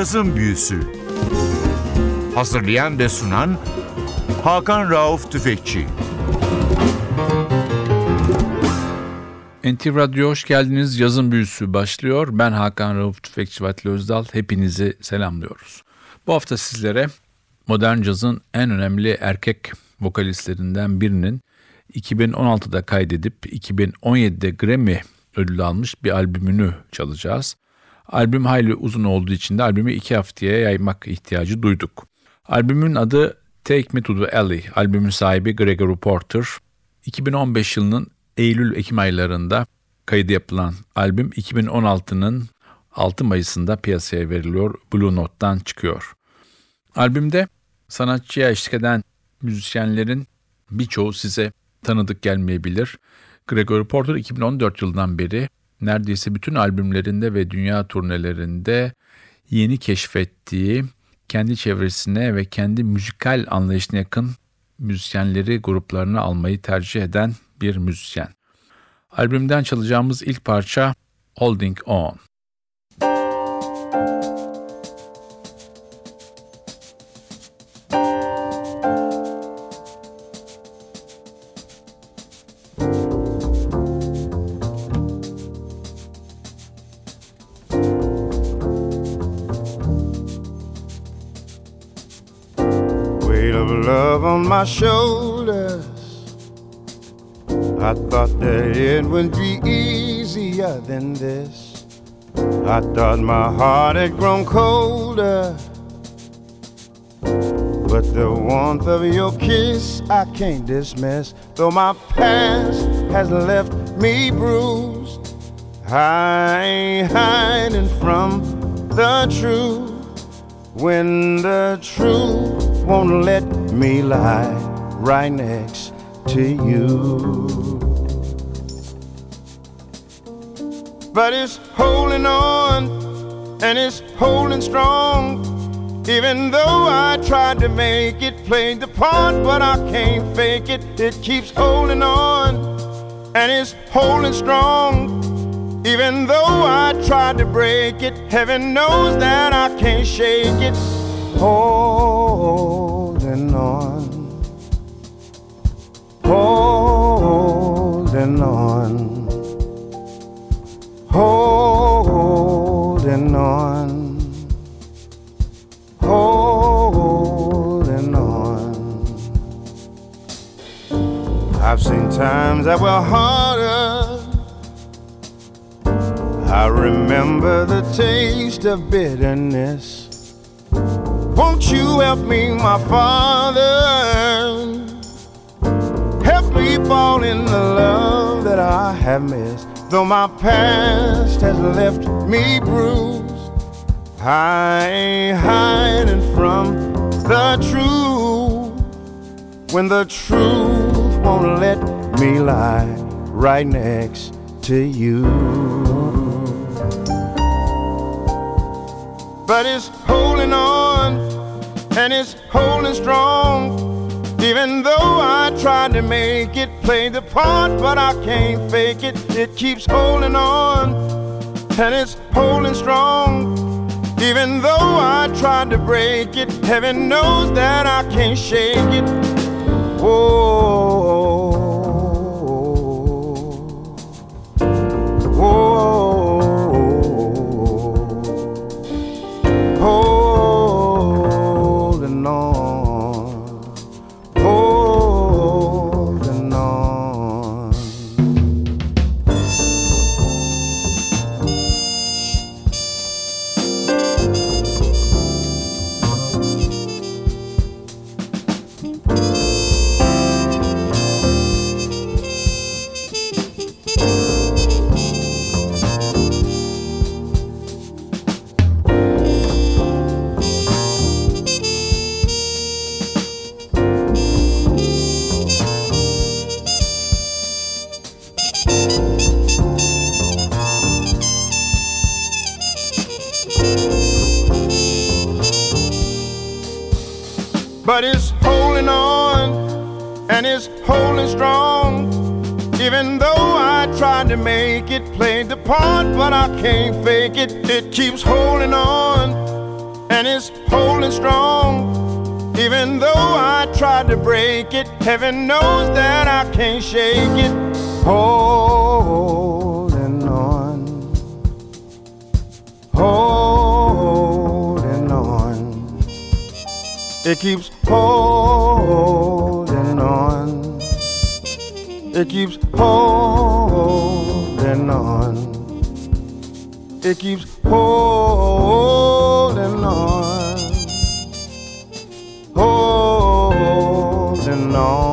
Cazın Büyüsü Hazırlayan ve sunan Hakan Rauf Tüfekçi NTV Radyo hoş geldiniz. Yazın Büyüsü başlıyor. Ben Hakan Rauf Tüfekçi Vatli Özdal. Hepinizi selamlıyoruz. Bu hafta sizlere modern cazın en önemli erkek vokalistlerinden birinin 2016'da kaydedip 2017'de Grammy ödülü almış bir albümünü çalacağız. Albüm hayli uzun olduğu için de albümü iki haftaya yaymak ihtiyacı duyduk. Albümün adı Take Me to the Alley. Albümün sahibi Gregory Porter. 2015 yılının Eylül-Ekim aylarında kaydı yapılan albüm 2016'nın 6 Mayıs'ında piyasaya veriliyor. Blue Note'dan çıkıyor. Albümde sanatçıya eşlik eden müzisyenlerin birçoğu size tanıdık gelmeyebilir. Gregory Porter 2014 yılından beri neredeyse bütün albümlerinde ve dünya turnelerinde yeni keşfettiği, kendi çevresine ve kendi müzikal anlayışına yakın müzisyenleri gruplarına almayı tercih eden bir müzisyen. Albümden çalacağımız ilk parça Holding On. My shoulders. I thought that it would be easier than this. I thought my heart had grown colder. But the warmth of your kiss I can't dismiss. Though my past has left me bruised, I ain't hiding from the truth. When the truth won't let me lie right next to you. But it's holding on and it's holding strong. Even though I tried to make it, played the part, but I can't fake it. It keeps holding on and it's holding strong. Even though I tried to break it, heaven knows that I can't shake it. Holding holding on, holding on, holding on. I've seen times that were harder. I remember the taste of bitterness. Won't you help me, my Father? Fall in the love that I have missed. Though my past has left me bruised, I ain't hiding from the truth. When the truth won't let me lie right next to you. But it's holding on and it's holding strong. To make it, play the part, but I can't fake it. It keeps holding on, and it's holding strong. Even though I tried to break it, heaven knows that I can't shake it. Whoa. but it's holding strong. Even though I tried to make it, played the part, but I can't fake it. It keeps holding on and it's holding strong. Even though I tried to break it, heaven knows that I can't shake it. Holding on, holding on. It keeps holding on. It keeps holding on. It keeps holding on. Holding on.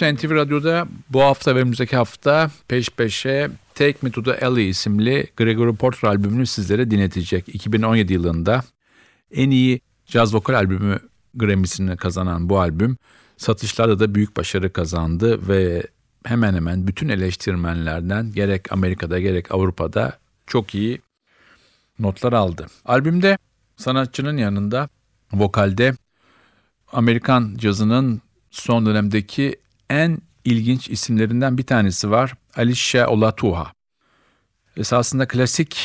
Büyüsü NTV Radyo'da bu hafta ve önümüzdeki hafta peş peşe Take Me To The Alley isimli Gregory Porter albümünü sizlere dinletecek. 2017 yılında en iyi caz vokal albümü Grammy'sini kazanan bu albüm satışlarda da büyük başarı kazandı ve hemen hemen bütün eleştirmenlerden gerek Amerika'da gerek Avrupa'da çok iyi notlar aldı. Albümde sanatçının yanında vokalde Amerikan cazının son dönemdeki en ilginç isimlerinden bir tanesi var. Alicia Olatuha. Esasında klasik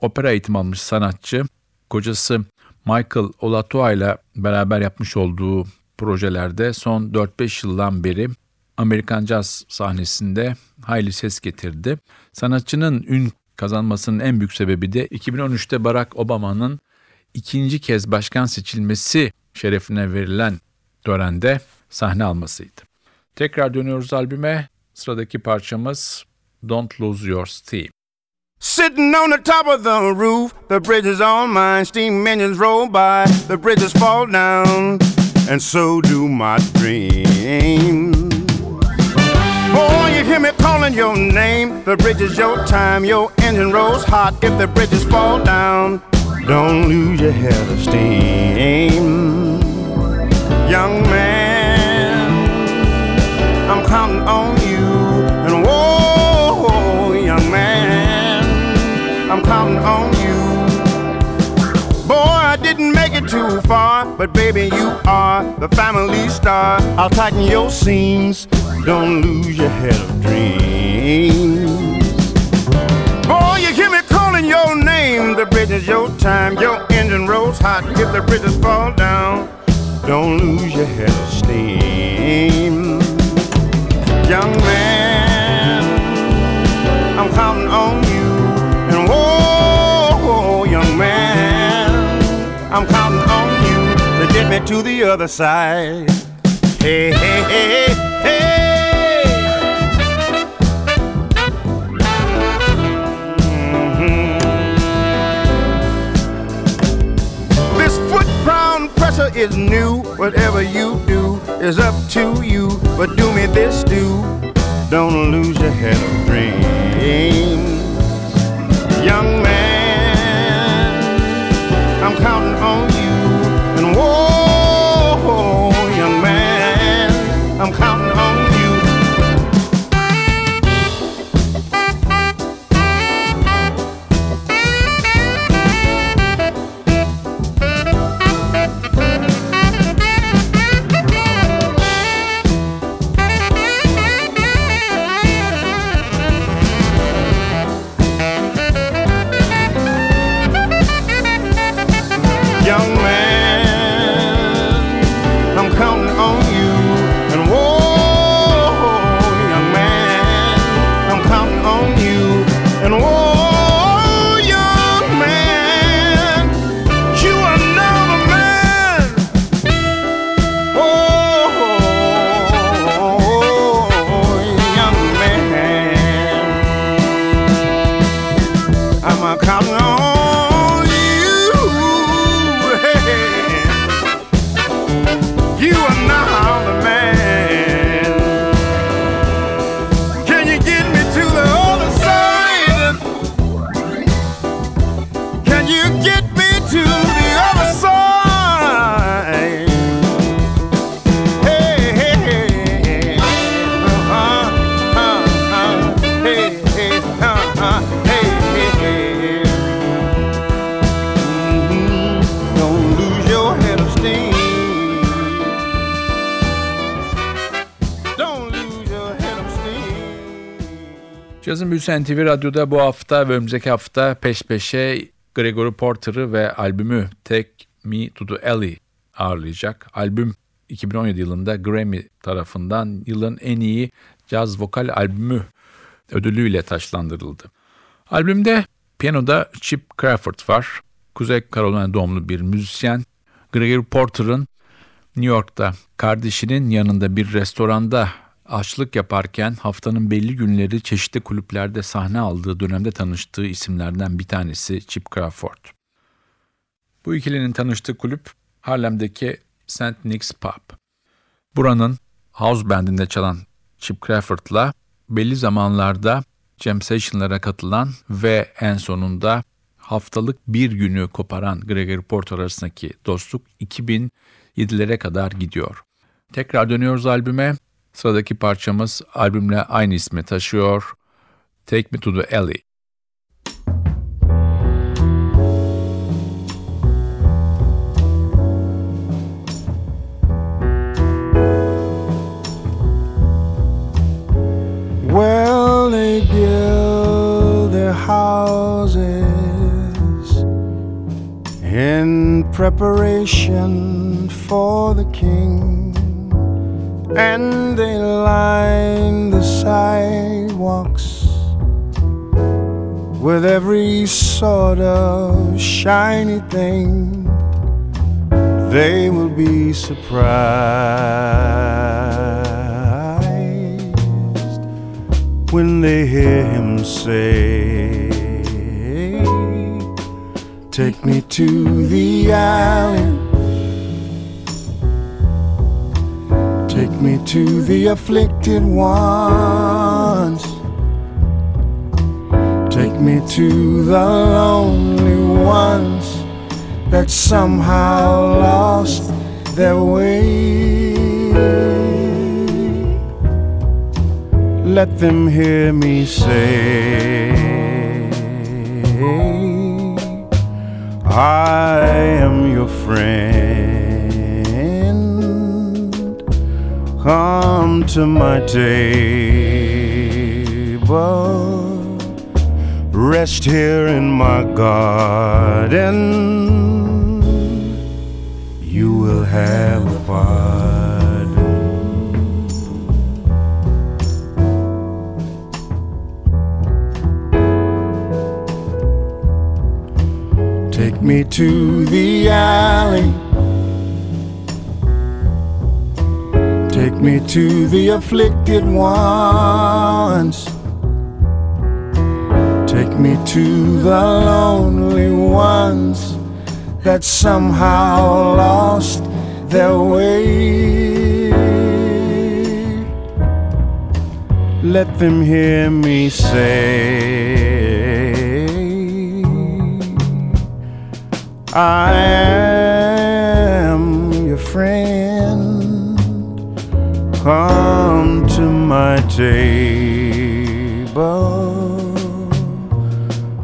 opera eğitimi almış sanatçı. Kocası Michael Olatuha ile beraber yapmış olduğu projelerde son 4-5 yıldan beri Amerikan caz sahnesinde hayli ses getirdi. Sanatçının ün kazanmasının en büyük sebebi de 2013'te Barack Obama'nın ikinci kez başkan seçilmesi şerefine verilen törende sahne almasıydı. Tekrar dönüyoruz albüme. Sıradaki parçamız Don't Lose Your Steam. Sitting on the top of the roof, the bridge is all mine. Steam engines roll by, the bridges fall down, and so do my dreams. Boy, oh, you hear me calling your name. The bridge is your time, your engine rolls hot. If the bridges fall down, don't lose your head of steam. Young man, Counting on you. And whoa, young man, I'm counting on you. Boy, I didn't make it too far, but baby, you are the family star. I'll tighten your seams. Don't lose your head of dreams. Boy, you hear me calling your name. The bridge is your time. Your engine rolls hot. If the bridges fall down, don't lose your head of steam. Young man, I'm counting on you. And whoa, young man, I'm counting on you to get me to the other side. Hey, hey, hey, hey. Is new. Whatever you do is up to you. But do me this, do. Don't lose your head of dreams. Young man, I'm counting on you. Cazın Büyüsü NTV Radyo'da bu hafta ve önümüzdeki hafta peş peşe Gregory Porter'ı ve albümü Take Me to the Alley ağırlayacak. Albüm 2017 yılında Grammy tarafından yılın en iyi caz vokal albümü ödülüyle taşlandırıldı. Albümde piyanoda Chip Crawford var. Kuzey Carolina doğumlu bir müzisyen. Gregory Porter'ın New York'ta kardeşinin yanında bir restoranda açlık yaparken haftanın belli günleri çeşitli kulüplerde sahne aldığı dönemde tanıştığı isimlerden bir tanesi Chip Crawford. Bu ikilinin tanıştığı kulüp Harlem'deki St. Nick's Pub. Buranın house bandinde çalan Chip Crawford'la belli zamanlarda jam session'lara katılan ve en sonunda haftalık bir günü koparan Gregory Porter arasındaki dostluk 2007'lere kadar gidiyor. Tekrar dönüyoruz albüme. Sıradaki parçamız albümle aynı ismi taşıyor. Take Me to the Alley. Well, they build their houses in preparation for the king, and they line the sidewalks with every sort of shiny thing. They will be surprised when they hear him say, Take me to the alley. Take me to the afflicted ones. Take me to the lonely ones that somehow lost their way. Let them hear me say, I am Come to my table, rest here in my garden. You will have a pardon. Take me to the alley. Take me to the afflicted ones. Take me to the lonely ones that somehow lost their way. Let them hear me say, I am your friend. Come to my table.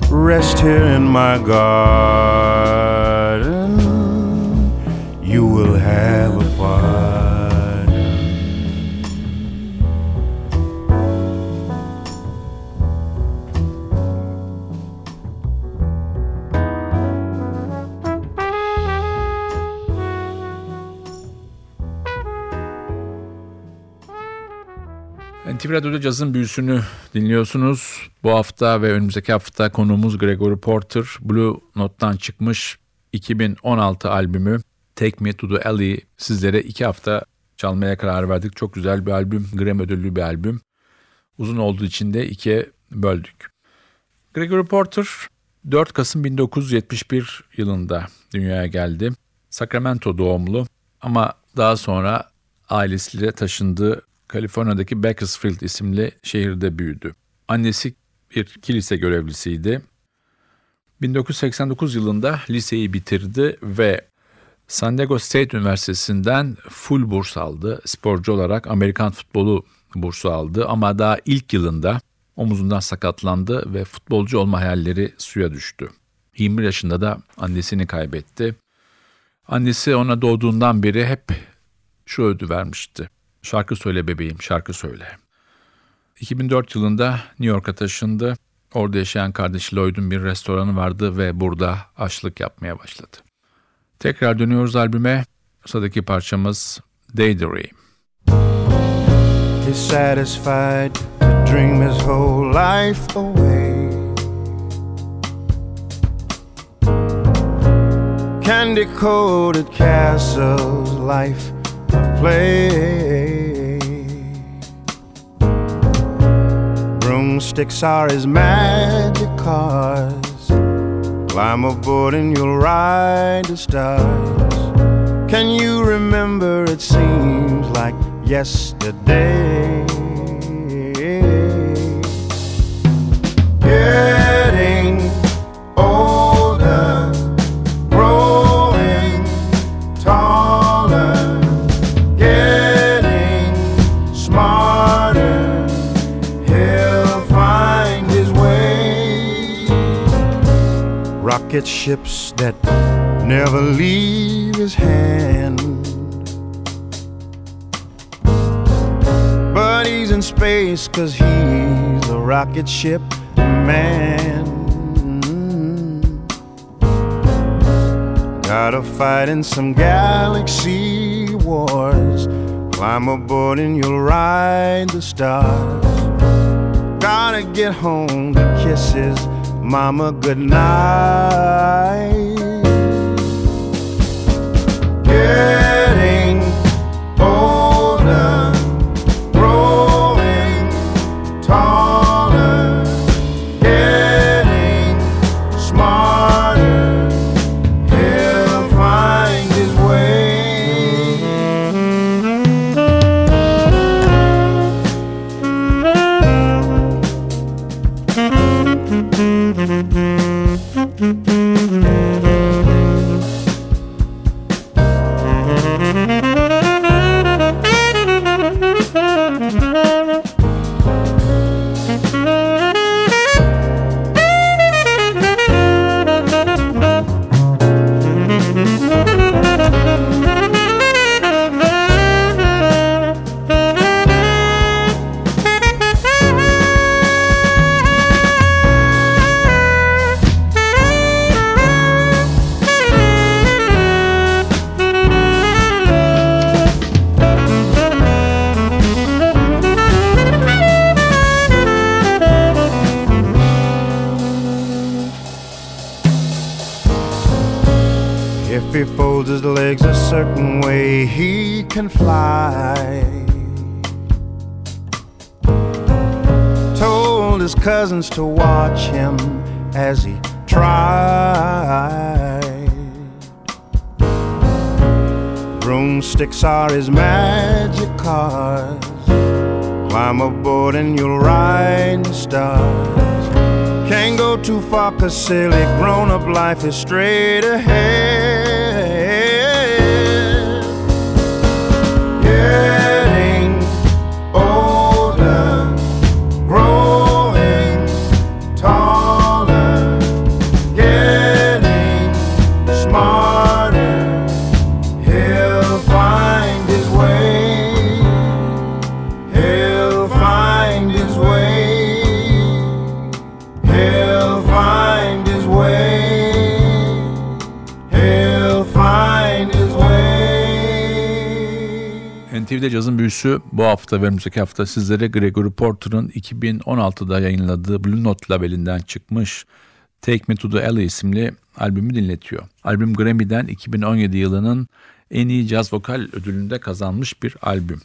Rest here in my garden. NTV Radyo'da cazın büyüsünü dinliyorsunuz. Bu hafta ve önümüzdeki hafta konuğumuz Gregory Porter. Blue Note'dan çıkmış 2016 albümü Take Me To The Alley sizlere iki hafta çalmaya karar verdik. Çok güzel bir albüm, Grammy ödüllü bir albüm. Uzun olduğu için de ikiye böldük. Gregory Porter 4 Kasım 1971 yılında dünyaya geldi. Sacramento doğumlu ama daha sonra ailesiyle taşındığı Kaliforniya'daki Bakersfield isimli şehirde büyüdü. Annesi bir kilise görevlisiydi. 1989 yılında liseyi bitirdi ve San Diego State Üniversitesi'nden full burs aldı. Sporcu olarak Amerikan futbolu bursu aldı ama daha ilk yılında omuzundan sakatlandı ve futbolcu olma hayalleri suya düştü. 21 yaşında da annesini kaybetti. Annesi ona doğduğundan beri hep şu ödü vermişti. Şarkı söyle bebeğim, şarkı söyle. 2004 yılında New York'a taşındı. Orada yaşayan kardeşi Lloyd'un bir restoranı vardı ve burada aşçılık yapmaya başladı. Tekrar dönüyoruz albüme. Sıradaki parçamız Daydream. He's satisfied to dream his whole life away. Candy coated castles, life of play. Broomsticks are his magic cars. Climb aboard and you'll ride the stars. Can you remember? It seems like yesterday. Getting Rocket ships that never leave his hand. But he's in space cause he's a rocket ship man. Gotta fight in some galaxy wars. Climb aboard and you'll ride the stars. Gotta get home to kiss his mama goodnight. Getting Broomsticks are his magic cars. Climb aboard and you'll ride the stars. Can't go too far cause silly grown up life is straight ahead. NTV'de cazın büyüsü bu hafta ve önümüzdeki hafta sizlere Gregory Porter'ın 2016'da yayınladığı Blue Note labelinden çıkmış Take Me To The Alley isimli albümü dinletiyor. Albüm Grammy'den 2017 yılının en iyi caz vokal ödülünde kazanmış bir albüm.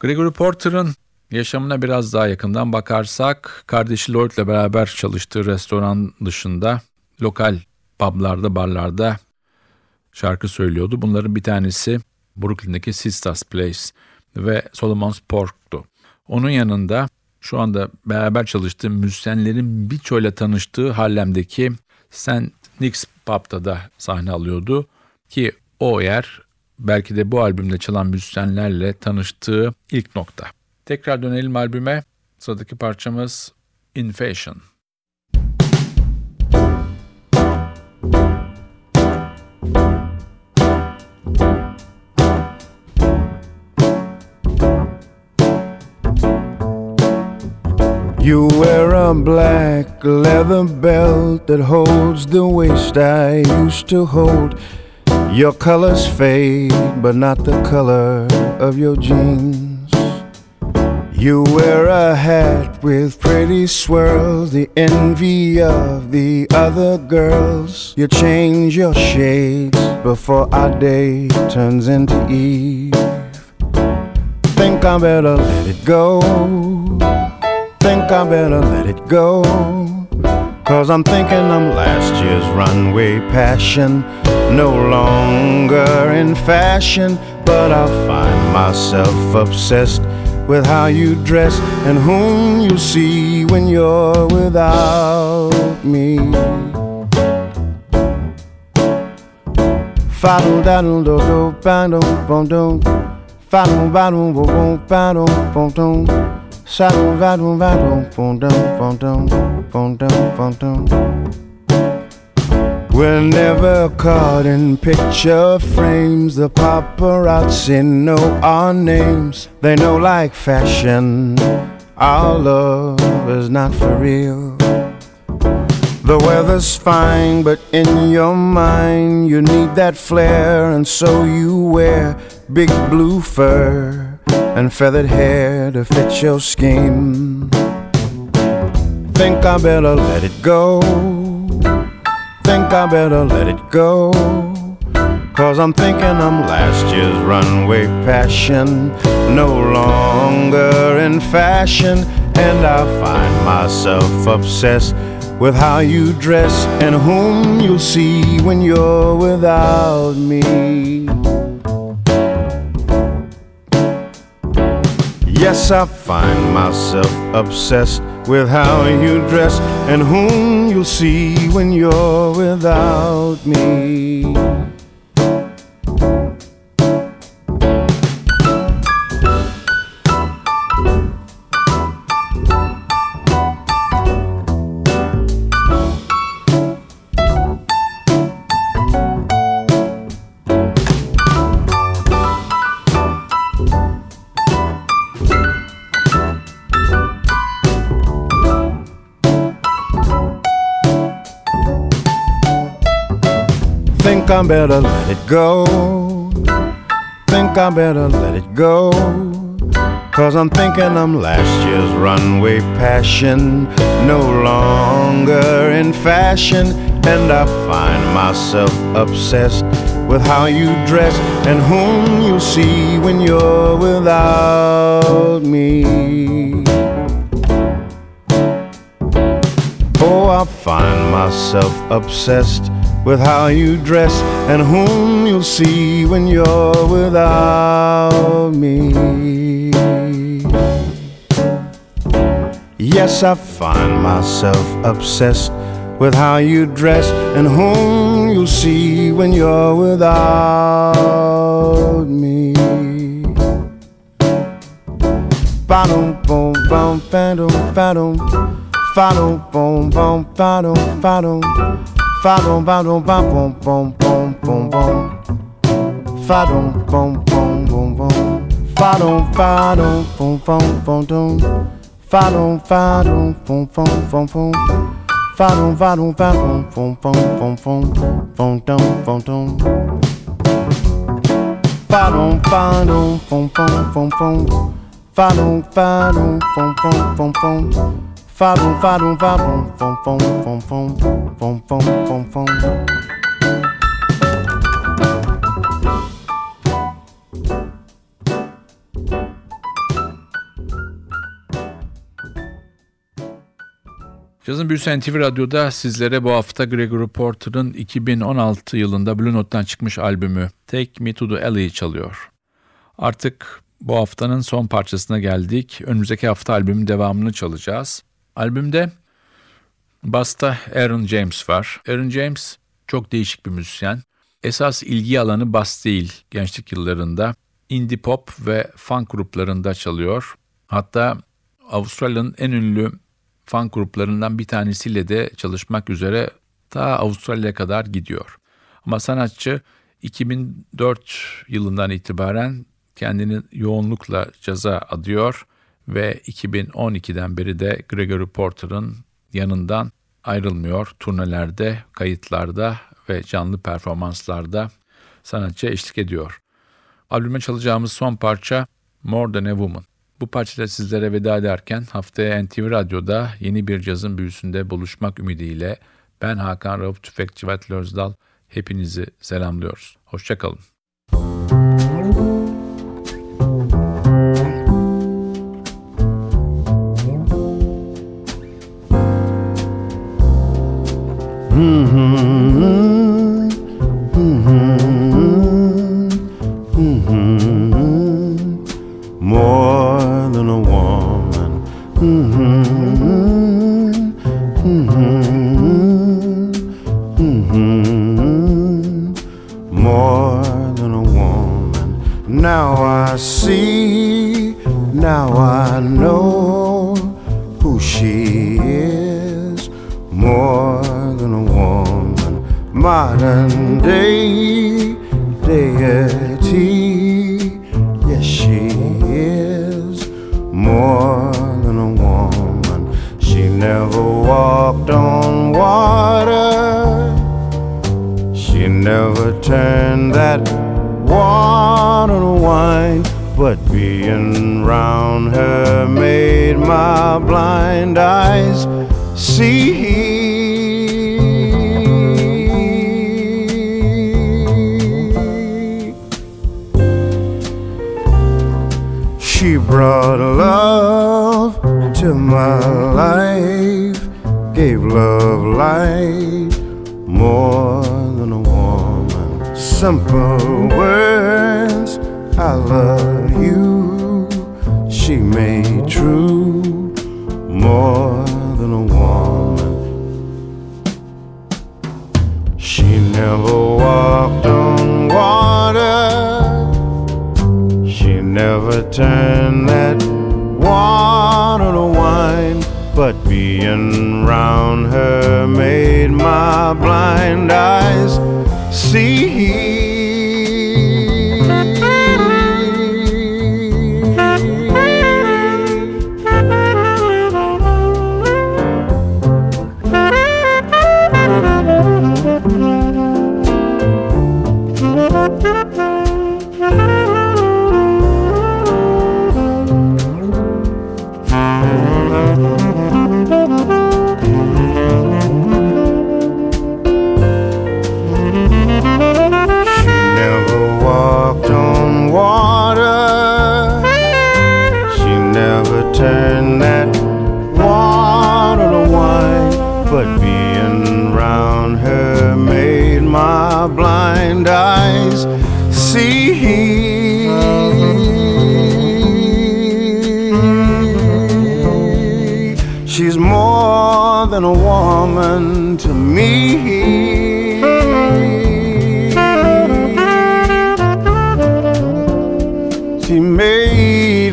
Gregory Porter'ın yaşamına biraz daha yakından bakarsak kardeşi Lloyd'la beraber çalıştığı restoran dışında lokal publarda, barlarda şarkı söylüyordu. Bunların bir tanesi Brooklyn'deki Sistas Place ve Solomon's Pork'tu. Onun yanında şu anda beraber çalıştığı müzisyenlerin birçoğuyla tanıştığı Harlem'deki St. Nick's Pub'da da sahne alıyordu. Ki o yer belki de bu albümde çalan müzisyenlerle tanıştığı ilk nokta. Tekrar dönelim albüme. Sıradaki parçamız In Fashion. You wear a black leather belt that holds the waist I used to hold. Your colors fade, but not the color of your jeans. You wear a hat with pretty swirls, the envy of the other girls. You change your shades before our day turns into eve. Think I better let it go think I better let it go. Cause I'm thinking I'm last year's runway passion. No longer in fashion, but I find myself obsessed with how you dress and whom you see when you're without me. Fa-dum da dum do do ba dum bum dum. Fa-dum ba dum We're never caught in picture frames. The paparazzi know our names. They know like fashion. Our love is not for real. The weather's fine, but in your mind, you need that flair, and so you wear big blue fur and feathered hair to fit your scheme. Think I better let it go. Think I better let it go. Cause I'm thinking I'm last year's runway passion, no longer in fashion, and I find myself obsessed with how you dress and whom you'll see when you're without me. Yes, I find myself obsessed with how you dress and whom you'll see when you're without me. I better let it go. Think I better let it go. Cause I'm thinking I'm last year's runway passion, no longer in fashion. And I find myself obsessed with how you dress and whom you see when you're without me. Oh, I find myself obsessed with how you dress and whom you'll see when you're without me. Yes, I find myself obsessed with how you dress and whom you'll see when you're without me. Ba-dum, boom, bum, ba-dum, ba-dum, fa-dum, boom, bum, ba-dum, ba-dum. Fadon, pardon, pam, pom, pom. Fadon, pom, pom, pom. Fadon, fadon, pom, pom. Fadon, fadon, pom, pom, pom. Fadon, fadon, pam, pom, pom. Fadon, fadon. Fadon, fadon. Fabum, fabum, fabum, fom, fom, fom, fom, fom, fom, fom, fom. Cazın Büyüsen TV Radyo'da sizlere bu hafta Gregory Porter'ın 2016 yılında Blue Note'dan çıkmış albümü Take Me To The Alley'i çalıyor. Artık bu haftanın son parçasına geldik. Önümüzdeki hafta albümün devamını çalacağız. Albümde Basta Aaron James var. Aaron James çok değişik bir müzisyen. Esas ilgi alanı bas değil gençlik yıllarında. Indie pop ve funk gruplarında çalıyor. Hatta Avustralya'nın en ünlü funk gruplarından bir tanesiyle de çalışmak üzere ta Avustralya'ya kadar gidiyor. Ama sanatçı 2004 yılından itibaren kendini yoğunlukla caza adıyor ve 2012'den beri de Gregory Porter'ın yanından ayrılmıyor. Turnelerde, kayıtlarda ve canlı performanslarda sanatçı eşlik ediyor. Albüme çalacağımız son parça More Than a Woman. Bu parçayla sizlere veda ederken haftaya NTV Radyo'da yeni bir cazın büyüsünde buluşmak ümidiyle ben Hakan Rauf Tüfekçi ve Özdal hepinizi selamlıyoruz. Hoşçakalın. More blind eyes see. She brought love to my life, gave love light more than a woman. Simple words, I love you. She made true more than a woman. She never walked on water. She never turned that water to wine, but being round her made my blind eyes see.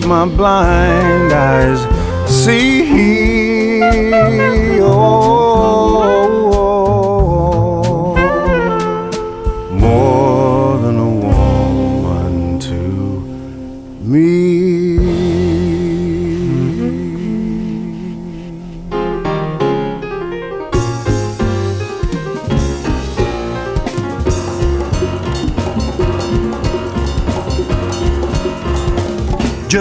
My blind eyes see.